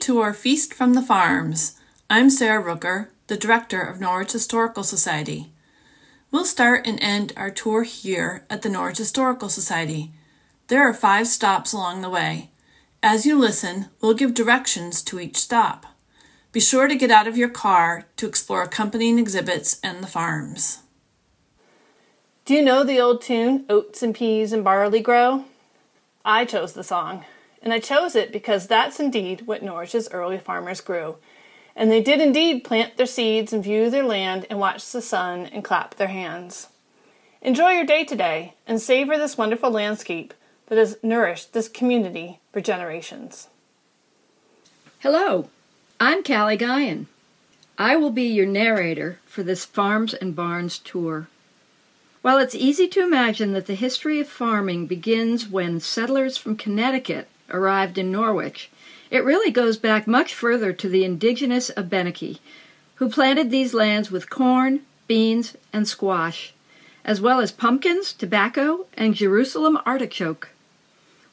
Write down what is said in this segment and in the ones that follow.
to our Feast from the Farms. I'm Sarah Rooker, the Director of Norwich Historical Society. We'll start and end our tour here at the Norwich Historical Society. There are five stops along the way. As you listen, we'll give directions to each stop. Be sure to get out of your car to explore accompanying exhibits and the farms. Do you know the old tune, Oats and Peas and Barley Grow? I chose the song, and I chose it because that's indeed what Norwich's early farmers grew. And they did indeed plant their seeds and view their land and watch the sun and clap their hands. Enjoy your day today and savor this wonderful landscape that has nourished this community for generations. Hello, I'm Callie Guyan. I will be your narrator for this Farms and Barns tour. While it's easy to imagine that the history of farming begins when settlers from Connecticut arrived in Norwich, it really goes back much further to the indigenous Abenaki, who planted these lands with corn, beans, and squash, as well as pumpkins, tobacco, and Jerusalem artichoke.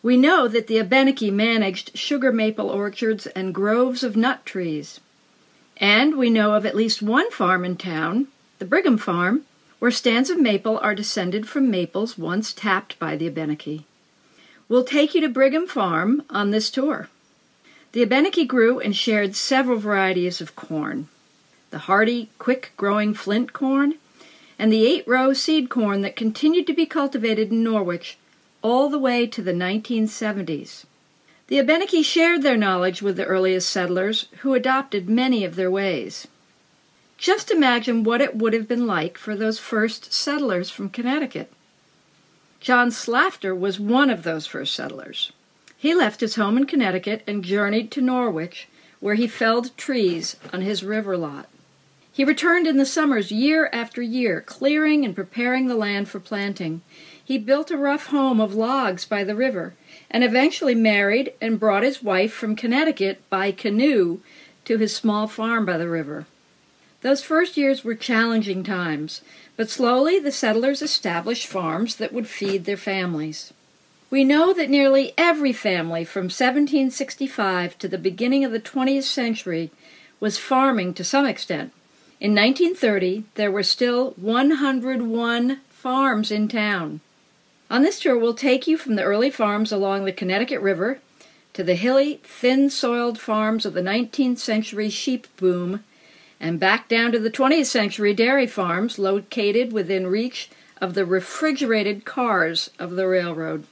We know that the Abenaki managed sugar maple orchards and groves of nut trees. And we know of at least one farm in town, the Brigham Farm, where stands of maple are descended from maples once tapped by the Abenaki. We'll take you to Brigham Farm on this tour. The Abenaki grew and shared several varieties of corn the hardy, quick growing flint corn, and the eight row seed corn that continued to be cultivated in Norwich all the way to the 1970s. The Abenaki shared their knowledge with the earliest settlers, who adopted many of their ways. Just imagine what it would have been like for those first settlers from Connecticut. John Slafter was one of those first settlers. He left his home in Connecticut and journeyed to Norwich, where he felled trees on his river lot. He returned in the summers year after year, clearing and preparing the land for planting, he built a rough home of logs by the river and eventually married and brought his wife from Connecticut by canoe to his small farm by the river. Those first years were challenging times, but slowly the settlers established farms that would feed their families. We know that nearly every family from 1765 to the beginning of the 20th century was farming to some extent. In 1930, there were still 101 farms in town. On this tour, we'll take you from the early farms along the Connecticut River to the hilly, thin soiled farms of the 19th century sheep boom, and back down to the 20th century dairy farms located within reach of the refrigerated cars of the railroad.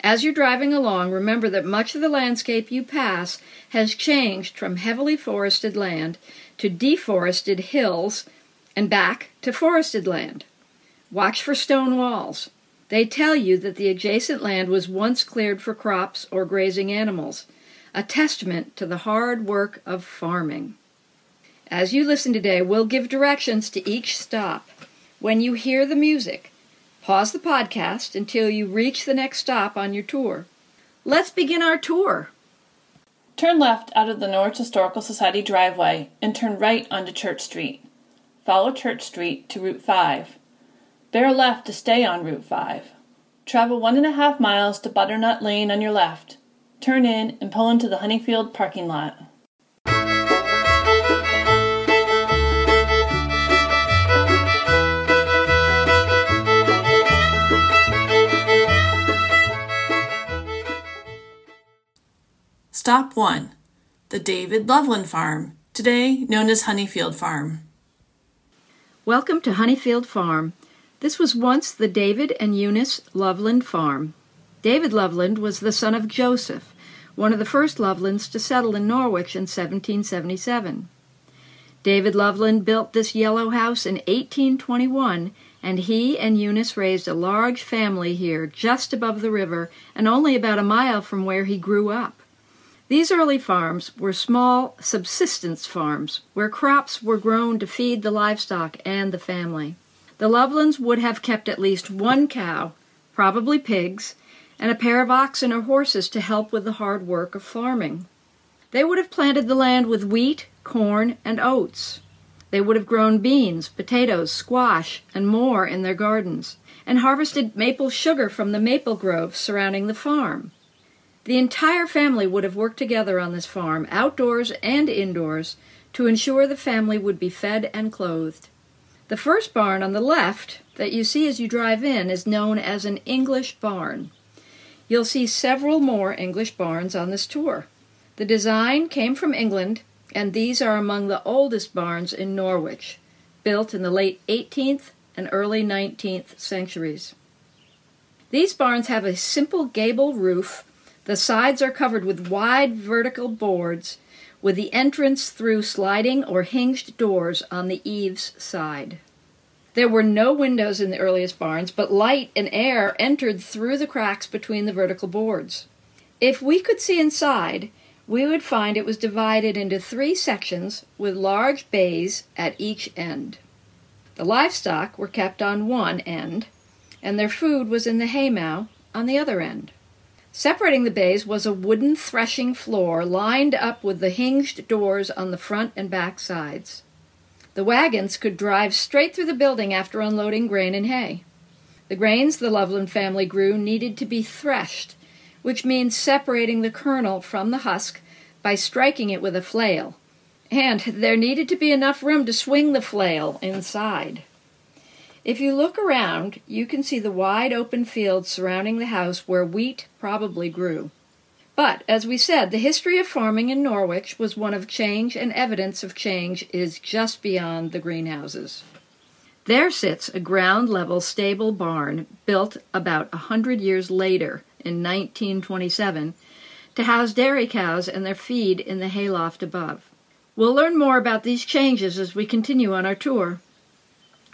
As you're driving along, remember that much of the landscape you pass has changed from heavily forested land to deforested hills and back to forested land. Watch for stone walls. They tell you that the adjacent land was once cleared for crops or grazing animals, a testament to the hard work of farming. As you listen today, we'll give directions to each stop. When you hear the music, pause the podcast until you reach the next stop on your tour. Let's begin our tour. Turn left out of the Norwich Historical Society driveway and turn right onto Church Street. Follow Church Street to Route 5. Bear left to stay on Route 5. Travel one and a half miles to Butternut Lane on your left. Turn in and pull into the Honeyfield parking lot. Stop 1 The David Loveland Farm, today known as Honeyfield Farm. Welcome to Honeyfield Farm, this was once the David and Eunice Loveland farm. David Loveland was the son of Joseph, one of the first Lovelands to settle in Norwich in 1777. David Loveland built this yellow house in 1821, and he and Eunice raised a large family here just above the river and only about a mile from where he grew up. These early farms were small subsistence farms where crops were grown to feed the livestock and the family. The Lovelands would have kept at least one cow, probably pigs, and a pair of oxen or horses to help with the hard work of farming. They would have planted the land with wheat, corn, and oats. They would have grown beans, potatoes, squash, and more in their gardens, and harvested maple sugar from the maple groves surrounding the farm. The entire family would have worked together on this farm, outdoors and indoors, to ensure the family would be fed and clothed. The first barn on the left that you see as you drive in is known as an English barn. You'll see several more English barns on this tour. The design came from England, and these are among the oldest barns in Norwich, built in the late 18th and early 19th centuries. These barns have a simple gable roof the sides are covered with wide vertical boards with the entrance through sliding or hinged doors on the eaves side. There were no windows in the earliest barns, but light and air entered through the cracks between the vertical boards. If we could see inside, we would find it was divided into three sections with large bays at each end. The livestock were kept on one end, and their food was in the haymow on the other end. Separating the bays was a wooden threshing floor lined up with the hinged doors on the front and back sides. The wagons could drive straight through the building after unloading grain and hay. The grains the Loveland family grew needed to be threshed, which means separating the kernel from the husk by striking it with a flail. And there needed to be enough room to swing the flail inside. If you look around, you can see the wide open fields surrounding the house where wheat probably grew. But, as we said, the history of farming in Norwich was one of change, and evidence of change is just beyond the greenhouses. There sits a ground level stable barn built about a hundred years later, in 1927, to house dairy cows and their feed in the hayloft above. We'll learn more about these changes as we continue on our tour.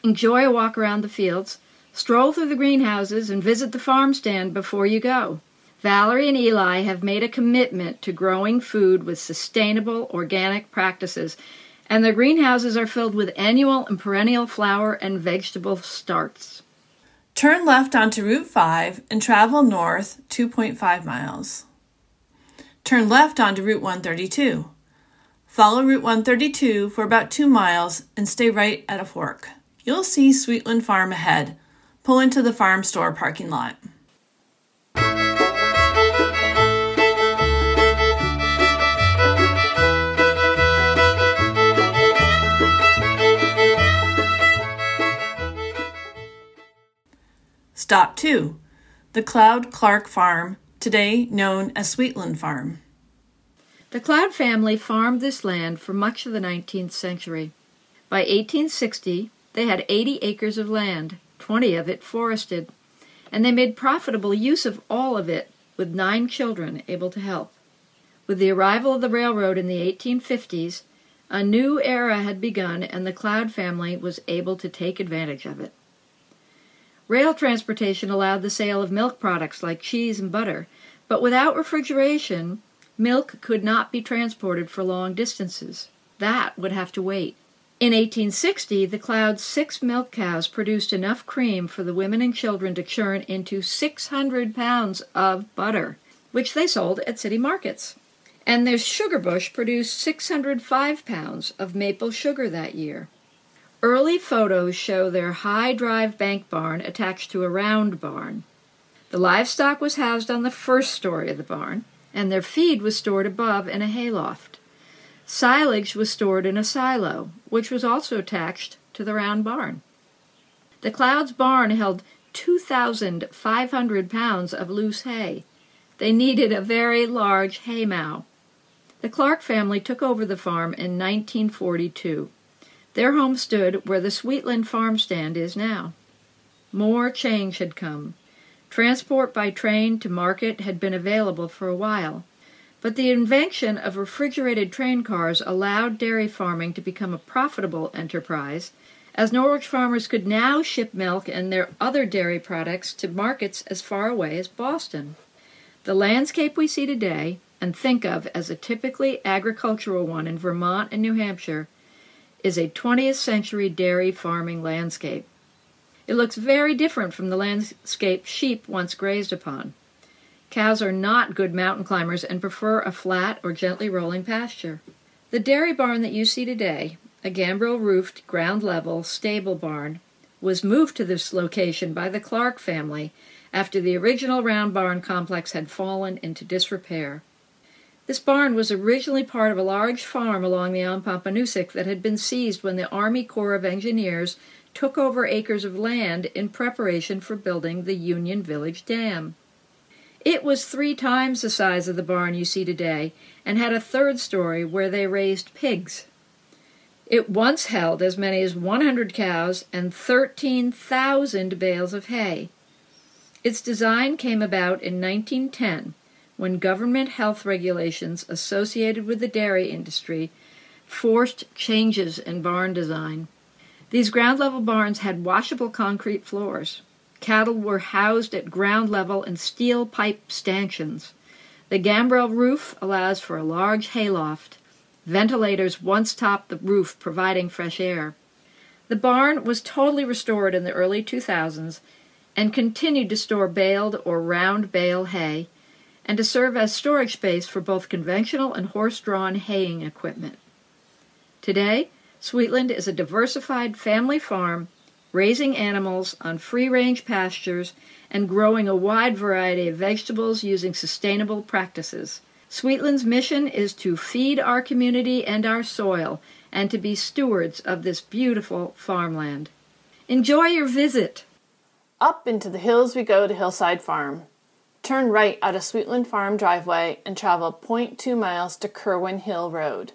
Enjoy a walk around the fields, stroll through the greenhouses, and visit the farm stand before you go. Valerie and Eli have made a commitment to growing food with sustainable organic practices, and their greenhouses are filled with annual and perennial flower and vegetable starts. Turn left onto Route 5 and travel north 2.5 miles. Turn left onto Route 132. Follow Route 132 for about 2 miles and stay right at a fork. You'll see Sweetland Farm ahead. Pull into the farm store parking lot. Stop 2. The Cloud Clark Farm, today known as Sweetland Farm. The Cloud family farmed this land for much of the 19th century. By 1860, they had 80 acres of land, 20 of it forested, and they made profitable use of all of it, with nine children able to help. With the arrival of the railroad in the 1850s, a new era had begun and the Cloud family was able to take advantage of it. Rail transportation allowed the sale of milk products like cheese and butter, but without refrigeration, milk could not be transported for long distances. That would have to wait. In 1860, the Cloud's six milk cows produced enough cream for the women and children to churn into 600 pounds of butter, which they sold at city markets. And their sugar bush produced 605 pounds of maple sugar that year. Early photos show their high drive bank barn attached to a round barn. The livestock was housed on the first story of the barn, and their feed was stored above in a hayloft. Silage was stored in a silo, which was also attached to the round barn. The Clouds barn held 2,500 pounds of loose hay. They needed a very large hay mow. The Clark family took over the farm in 1942. Their home stood where the Sweetland farm stand is now. More change had come. Transport by train to market had been available for a while, but the invention of refrigerated train cars allowed dairy farming to become a profitable enterprise, as Norwich farmers could now ship milk and their other dairy products to markets as far away as Boston. The landscape we see today, and think of as a typically agricultural one in Vermont and New Hampshire, is a 20th century dairy farming landscape. It looks very different from the landscape sheep once grazed upon. Cows are not good mountain climbers and prefer a flat or gently rolling pasture. The dairy barn that you see today, a gambrel roofed, ground level, stable barn, was moved to this location by the Clark family after the original round barn complex had fallen into disrepair. This barn was originally part of a large farm along the Ompompanoosuc that had been seized when the Army Corps of Engineers took over acres of land in preparation for building the Union Village Dam. It was three times the size of the barn you see today and had a third story where they raised pigs. It once held as many as 100 cows and 13,000 bales of hay. Its design came about in 1910 when government health regulations associated with the dairy industry forced changes in barn design. These ground level barns had washable concrete floors. Cattle were housed at ground level in steel pipe stanchions. The gambrel roof allows for a large hayloft. Ventilators once topped the roof, providing fresh air. The barn was totally restored in the early 2000s and continued to store baled or round bale hay and to serve as storage space for both conventional and horse drawn haying equipment. Today, Sweetland is a diversified family farm raising animals on free range pastures, and growing a wide variety of vegetables using sustainable practices. Sweetland's mission is to feed our community and our soil and to be stewards of this beautiful farmland. Enjoy your visit! Up into the hills we go to Hillside Farm. Turn right out of Sweetland Farm driveway and travel 0.2 miles to Kerwin Hill Road.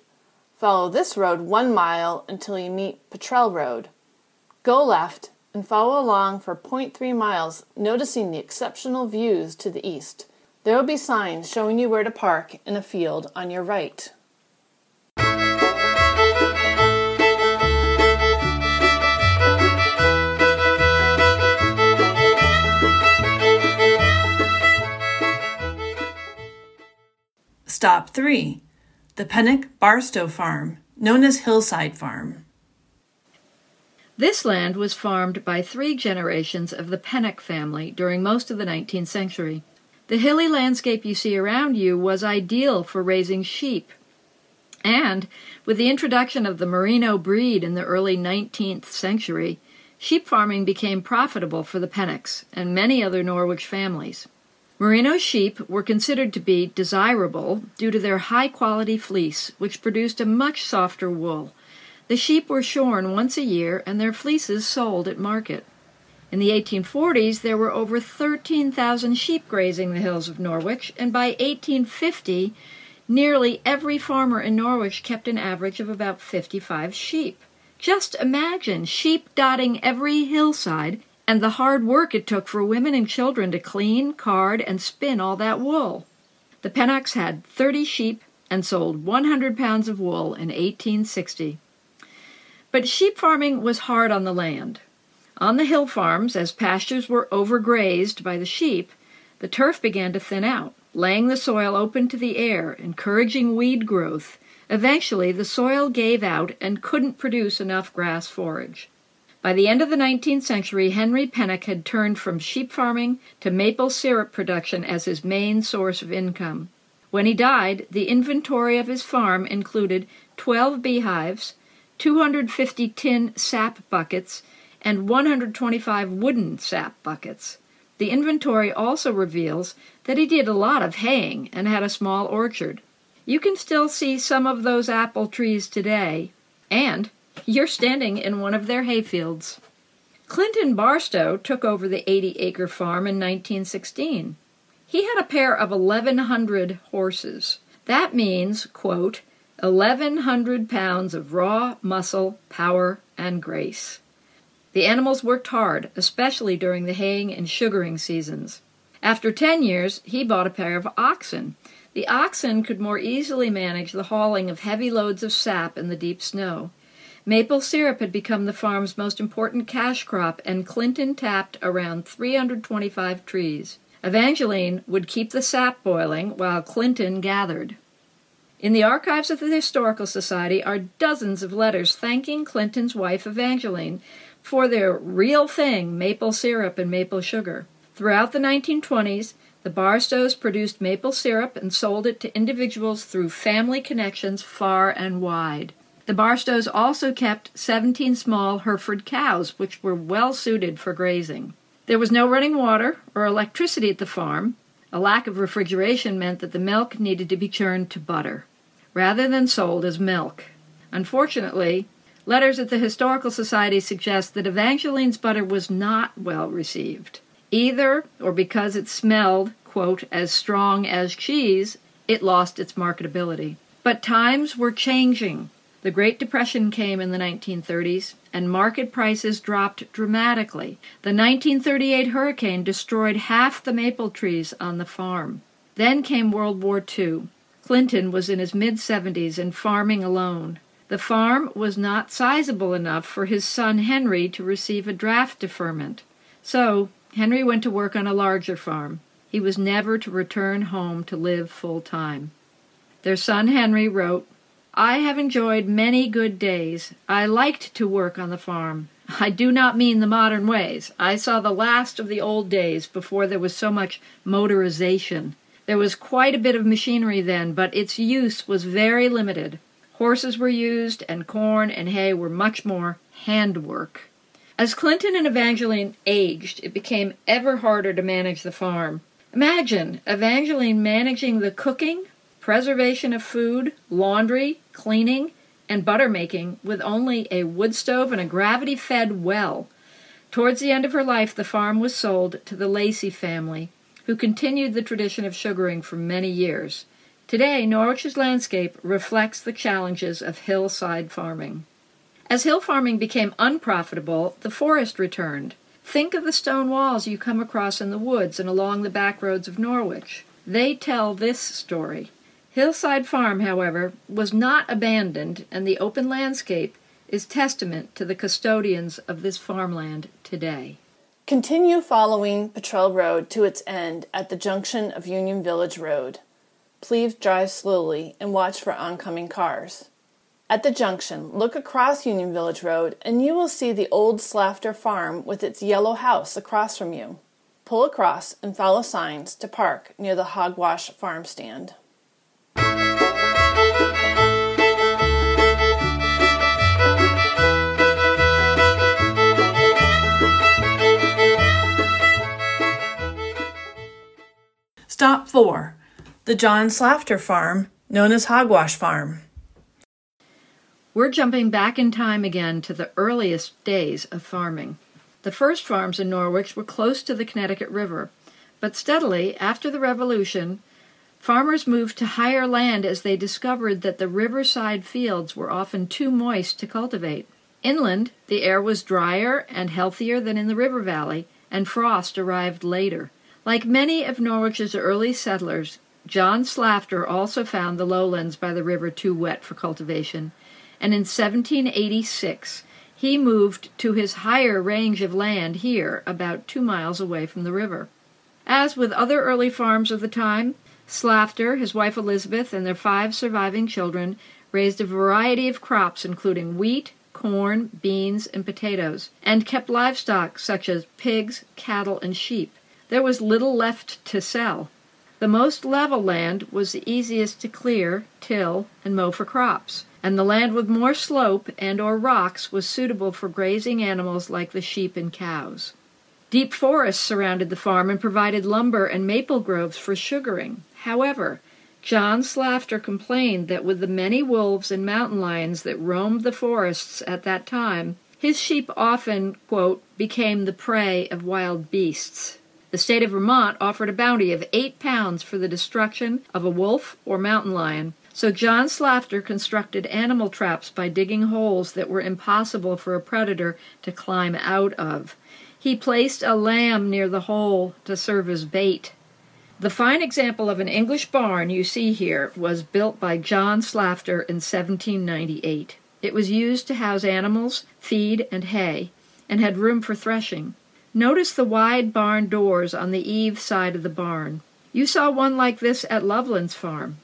Follow this road one mile until you meet Petrell Road. Go left and follow along for 0.3 miles, noticing the exceptional views to the east. There will be signs showing you where to park in a field on your right. Stop 3. The Pennock Barstow Farm, known as Hillside Farm. This land was farmed by three generations of the Pennock family during most of the 19th century. The hilly landscape you see around you was ideal for raising sheep. And with the introduction of the Merino breed in the early 19th century, sheep farming became profitable for the Pennocks and many other Norwich families. Merino sheep were considered to be desirable due to their high quality fleece, which produced a much softer wool the sheep were shorn once a year and their fleeces sold at market. In the 1840s, there were over 13,000 sheep grazing the hills of Norwich, and by 1850, nearly every farmer in Norwich kept an average of about 55 sheep. Just imagine sheep dotting every hillside and the hard work it took for women and children to clean, card, and spin all that wool. The Pennocks had 30 sheep and sold 100 pounds of wool in 1860. But sheep farming was hard on the land. On the hill farms, as pastures were overgrazed by the sheep, the turf began to thin out, laying the soil open to the air, encouraging weed growth. Eventually, the soil gave out and couldn't produce enough grass forage. By the end of the 19th century, Henry Pennock had turned from sheep farming to maple syrup production as his main source of income. When he died, the inventory of his farm included 12 beehives, 250 tin sap buckets, and 125 wooden sap buckets. The inventory also reveals that he did a lot of haying and had a small orchard. You can still see some of those apple trees today, and you're standing in one of their hayfields. Clinton Barstow took over the 80 acre farm in 1916. He had a pair of 1,100 horses. That means, quote, 1,100 pounds of raw muscle, power, and grace. The animals worked hard, especially during the haying and sugaring seasons. After 10 years, he bought a pair of oxen. The oxen could more easily manage the hauling of heavy loads of sap in the deep snow. Maple syrup had become the farm's most important cash crop, and Clinton tapped around 325 trees. Evangeline would keep the sap boiling while Clinton gathered. In the archives of the Historical Society are dozens of letters thanking Clinton's wife Evangeline for their real thing maple syrup and maple sugar. Throughout the 1920s, The Barstows produced maple syrup and sold it to individuals through family connections far and wide. The Barstows also kept 17 small Hereford cows, which were well suited for grazing. There was no running water or electricity at the farm. A lack of refrigeration meant that the milk needed to be churned to butter, rather than sold as milk. Unfortunately, letters at the Historical Society suggest that Evangeline's butter was not well received. Either, or because it smelled, quote, as strong as cheese, it lost its marketability. But times were changing. The Great Depression came in the 1930s, and market prices dropped dramatically. The 1938 hurricane destroyed half the maple trees on the farm. Then came World War II. Clinton was in his mid 70s and farming alone. The farm was not sizable enough for his son Henry to receive a draft deferment. So Henry went to work on a larger farm. He was never to return home to live full time. Their son Henry wrote, I have enjoyed many good days. I liked to work on the farm. I do not mean the modern ways. I saw the last of the old days before there was so much motorization. There was quite a bit of machinery then, but its use was very limited. Horses were used, and corn and hay were much more handwork. As Clinton and Evangeline aged, it became ever harder to manage the farm. Imagine Evangeline managing the cooking, preservation of food, laundry, cleaning, and butter making with only a wood stove and a gravity fed well. Towards the end of her life, the farm was sold to the Lacey family, who continued the tradition of sugaring for many years. Today, Norwich's landscape reflects the challenges of hillside farming. As hill farming became unprofitable, the forest returned. Think of the stone walls you come across in the woods and along the back roads of Norwich. They tell this story. Hillside Farm, however, was not abandoned, and the open landscape is testament to the custodians of this farmland today. Continue following Petrel Road to its end at the junction of Union Village Road. Please drive slowly and watch for oncoming cars. At the junction, look across Union Village Road and you will see the old Slafter farm with its yellow house across from you. Pull across and follow signs to park near the Hogwash farm stand. Stop 4. The John Slafter Farm, known as Hogwash Farm. We're jumping back in time again to the earliest days of farming. The first farms in Norwich were close to the Connecticut River, but steadily, after the Revolution, farmers moved to higher land as they discovered that the riverside fields were often too moist to cultivate. Inland, the air was drier and healthier than in the river valley, and frost arrived later. Like many of Norwich's early settlers, John Slafter also found the lowlands by the river too wet for cultivation, and in 1786 he moved to his higher range of land here, about two miles away from the river. As with other early farms of the time, Slafter, his wife Elizabeth, and their five surviving children raised a variety of crops, including wheat, corn, beans, and potatoes, and kept livestock such as pigs, cattle, and sheep. There was little left to sell. The most level land was the easiest to clear, till, and mow for crops, and the land with more slope and or rocks was suitable for grazing animals like the sheep and cows. Deep forests surrounded the farm and provided lumber and maple groves for sugaring. However, John Slafter complained that with the many wolves and mountain lions that roamed the forests at that time, his sheep often, quote, became the prey of wild beasts. The state of Vermont offered a bounty of eight pounds for the destruction of a wolf or mountain lion, so John Slafter constructed animal traps by digging holes that were impossible for a predator to climb out of. He placed a lamb near the hole to serve as bait. The fine example of an English barn you see here was built by John Slafter in 1798. It was used to house animals, feed, and hay, and had room for threshing. Notice the wide barn doors on the eave side of the barn. You saw one like this at Loveland's farm.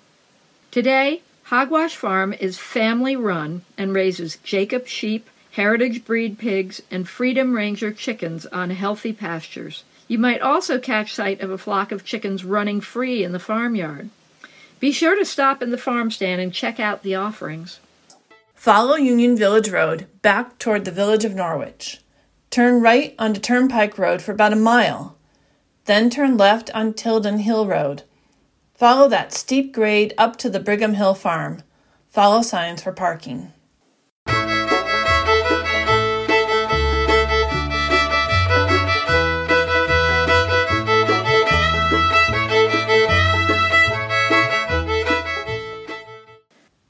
Today, Hogwash Farm is family run and raises Jacob sheep, heritage breed pigs, and Freedom Ranger chickens on healthy pastures. You might also catch sight of a flock of chickens running free in the farmyard. Be sure to stop in the farm stand and check out the offerings. Follow Union Village Road back toward the village of Norwich. Turn right onto Turnpike Road for about a mile. Then turn left on Tilden Hill Road. Follow that steep grade up to the Brigham Hill Farm. Follow signs for parking.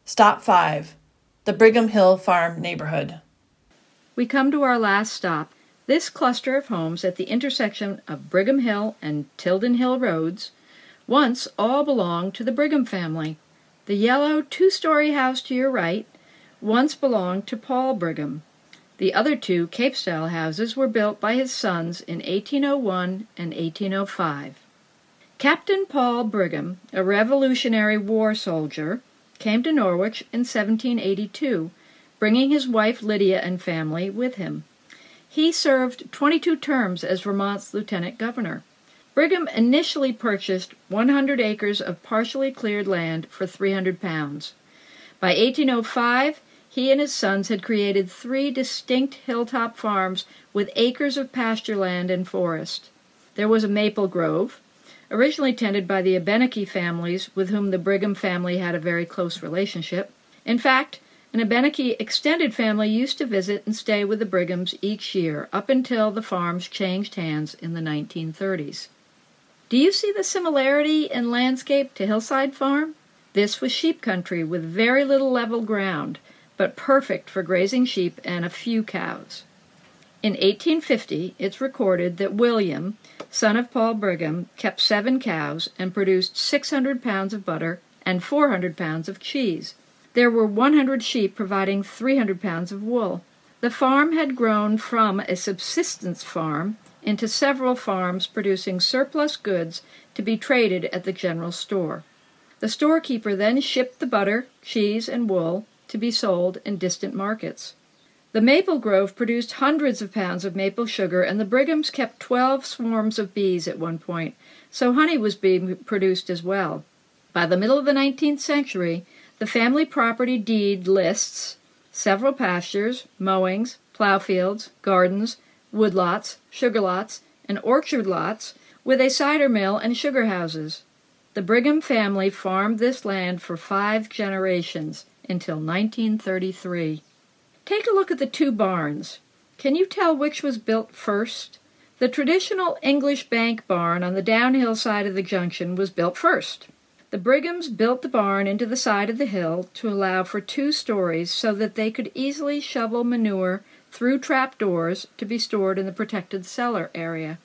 Stop 5 The Brigham Hill Farm Neighborhood. We come to our last stop. This cluster of homes at the intersection of Brigham Hill and Tilden Hill Roads once all belonged to the Brigham family. The yellow two story house to your right once belonged to Paul Brigham. The other two Cape style houses were built by his sons in 1801 and 1805. Captain Paul Brigham, a Revolutionary War soldier, came to Norwich in 1782, bringing his wife Lydia and family with him. He served 22 terms as Vermont's lieutenant governor. Brigham initially purchased 100 acres of partially cleared land for 300 pounds. By 1805, he and his sons had created three distinct hilltop farms with acres of pasture land and forest. There was a maple grove, originally tended by the Abenaki families with whom the Brigham family had a very close relationship. In fact, an Abenaki extended family used to visit and stay with the Brighams each year up until the farms changed hands in the 1930s. Do you see the similarity in landscape to Hillside Farm? This was sheep country with very little level ground, but perfect for grazing sheep and a few cows. In 1850, it's recorded that William, son of Paul Brigham, kept seven cows and produced 600 pounds of butter and 400 pounds of cheese. There were 100 sheep providing 300 pounds of wool. The farm had grown from a subsistence farm into several farms producing surplus goods to be traded at the general store. The storekeeper then shipped the butter, cheese, and wool to be sold in distant markets. The maple grove produced hundreds of pounds of maple sugar, and the Brighams kept 12 swarms of bees at one point, so honey was being produced as well. By the middle of the 19th century, the family property deed lists several pastures, mowings, plow fields, gardens, woodlots, sugar lots, and orchard lots with a cider mill and sugar houses. The Brigham family farmed this land for five generations until 1933. Take a look at the two barns. Can you tell which was built first? The traditional English bank barn on the downhill side of the junction was built first. The Brighams built the barn into the side of the hill to allow for two stories so that they could easily shovel manure through trap doors to be stored in the protected cellar area.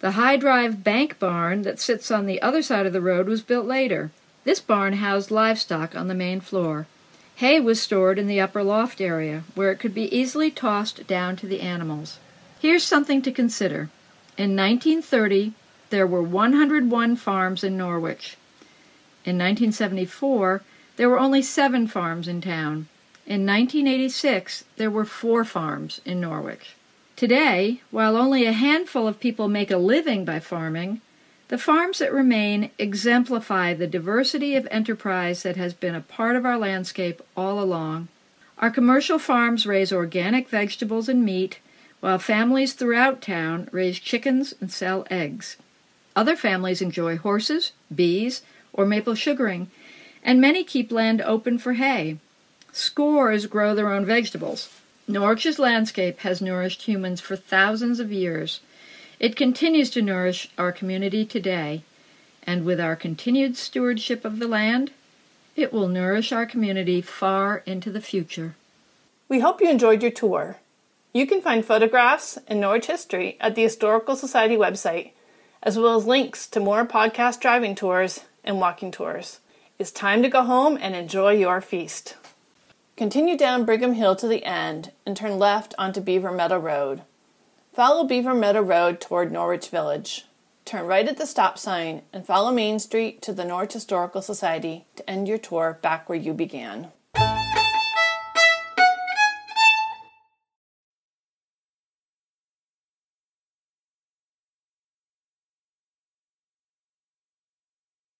The high drive bank barn that sits on the other side of the road was built later. This barn housed livestock on the main floor. Hay was stored in the upper loft area, where it could be easily tossed down to the animals. Here's something to consider. In 1930, there were 101 farms in Norwich. In 1974, there were only seven farms in town. In 1986, there were four farms in Norwich. Today, while only a handful of people make a living by farming, the farms that remain exemplify the diversity of enterprise that has been a part of our landscape all along. Our commercial farms raise organic vegetables and meat, while families throughout town raise chickens and sell eggs. Other families enjoy horses, bees, or maple sugaring, and many keep land open for hay. Scores grow their own vegetables. Norwich's landscape has nourished humans for thousands of years it continues to nourish our community today, and with our continued stewardship of the land, it will nourish our community far into the future. We hope you enjoyed your tour. You can find photographs and Norwich history at the Historical Society website, as well as links to more podcast driving tours and walking tours. It's time to go home and enjoy your feast. Continue down Brigham Hill to the end and turn left onto Beaver Meadow Road. Follow Beaver Meadow Road toward Norwich Village. Turn right at the stop sign and follow Main Street to the Norwich Historical Society to end your tour back where you began.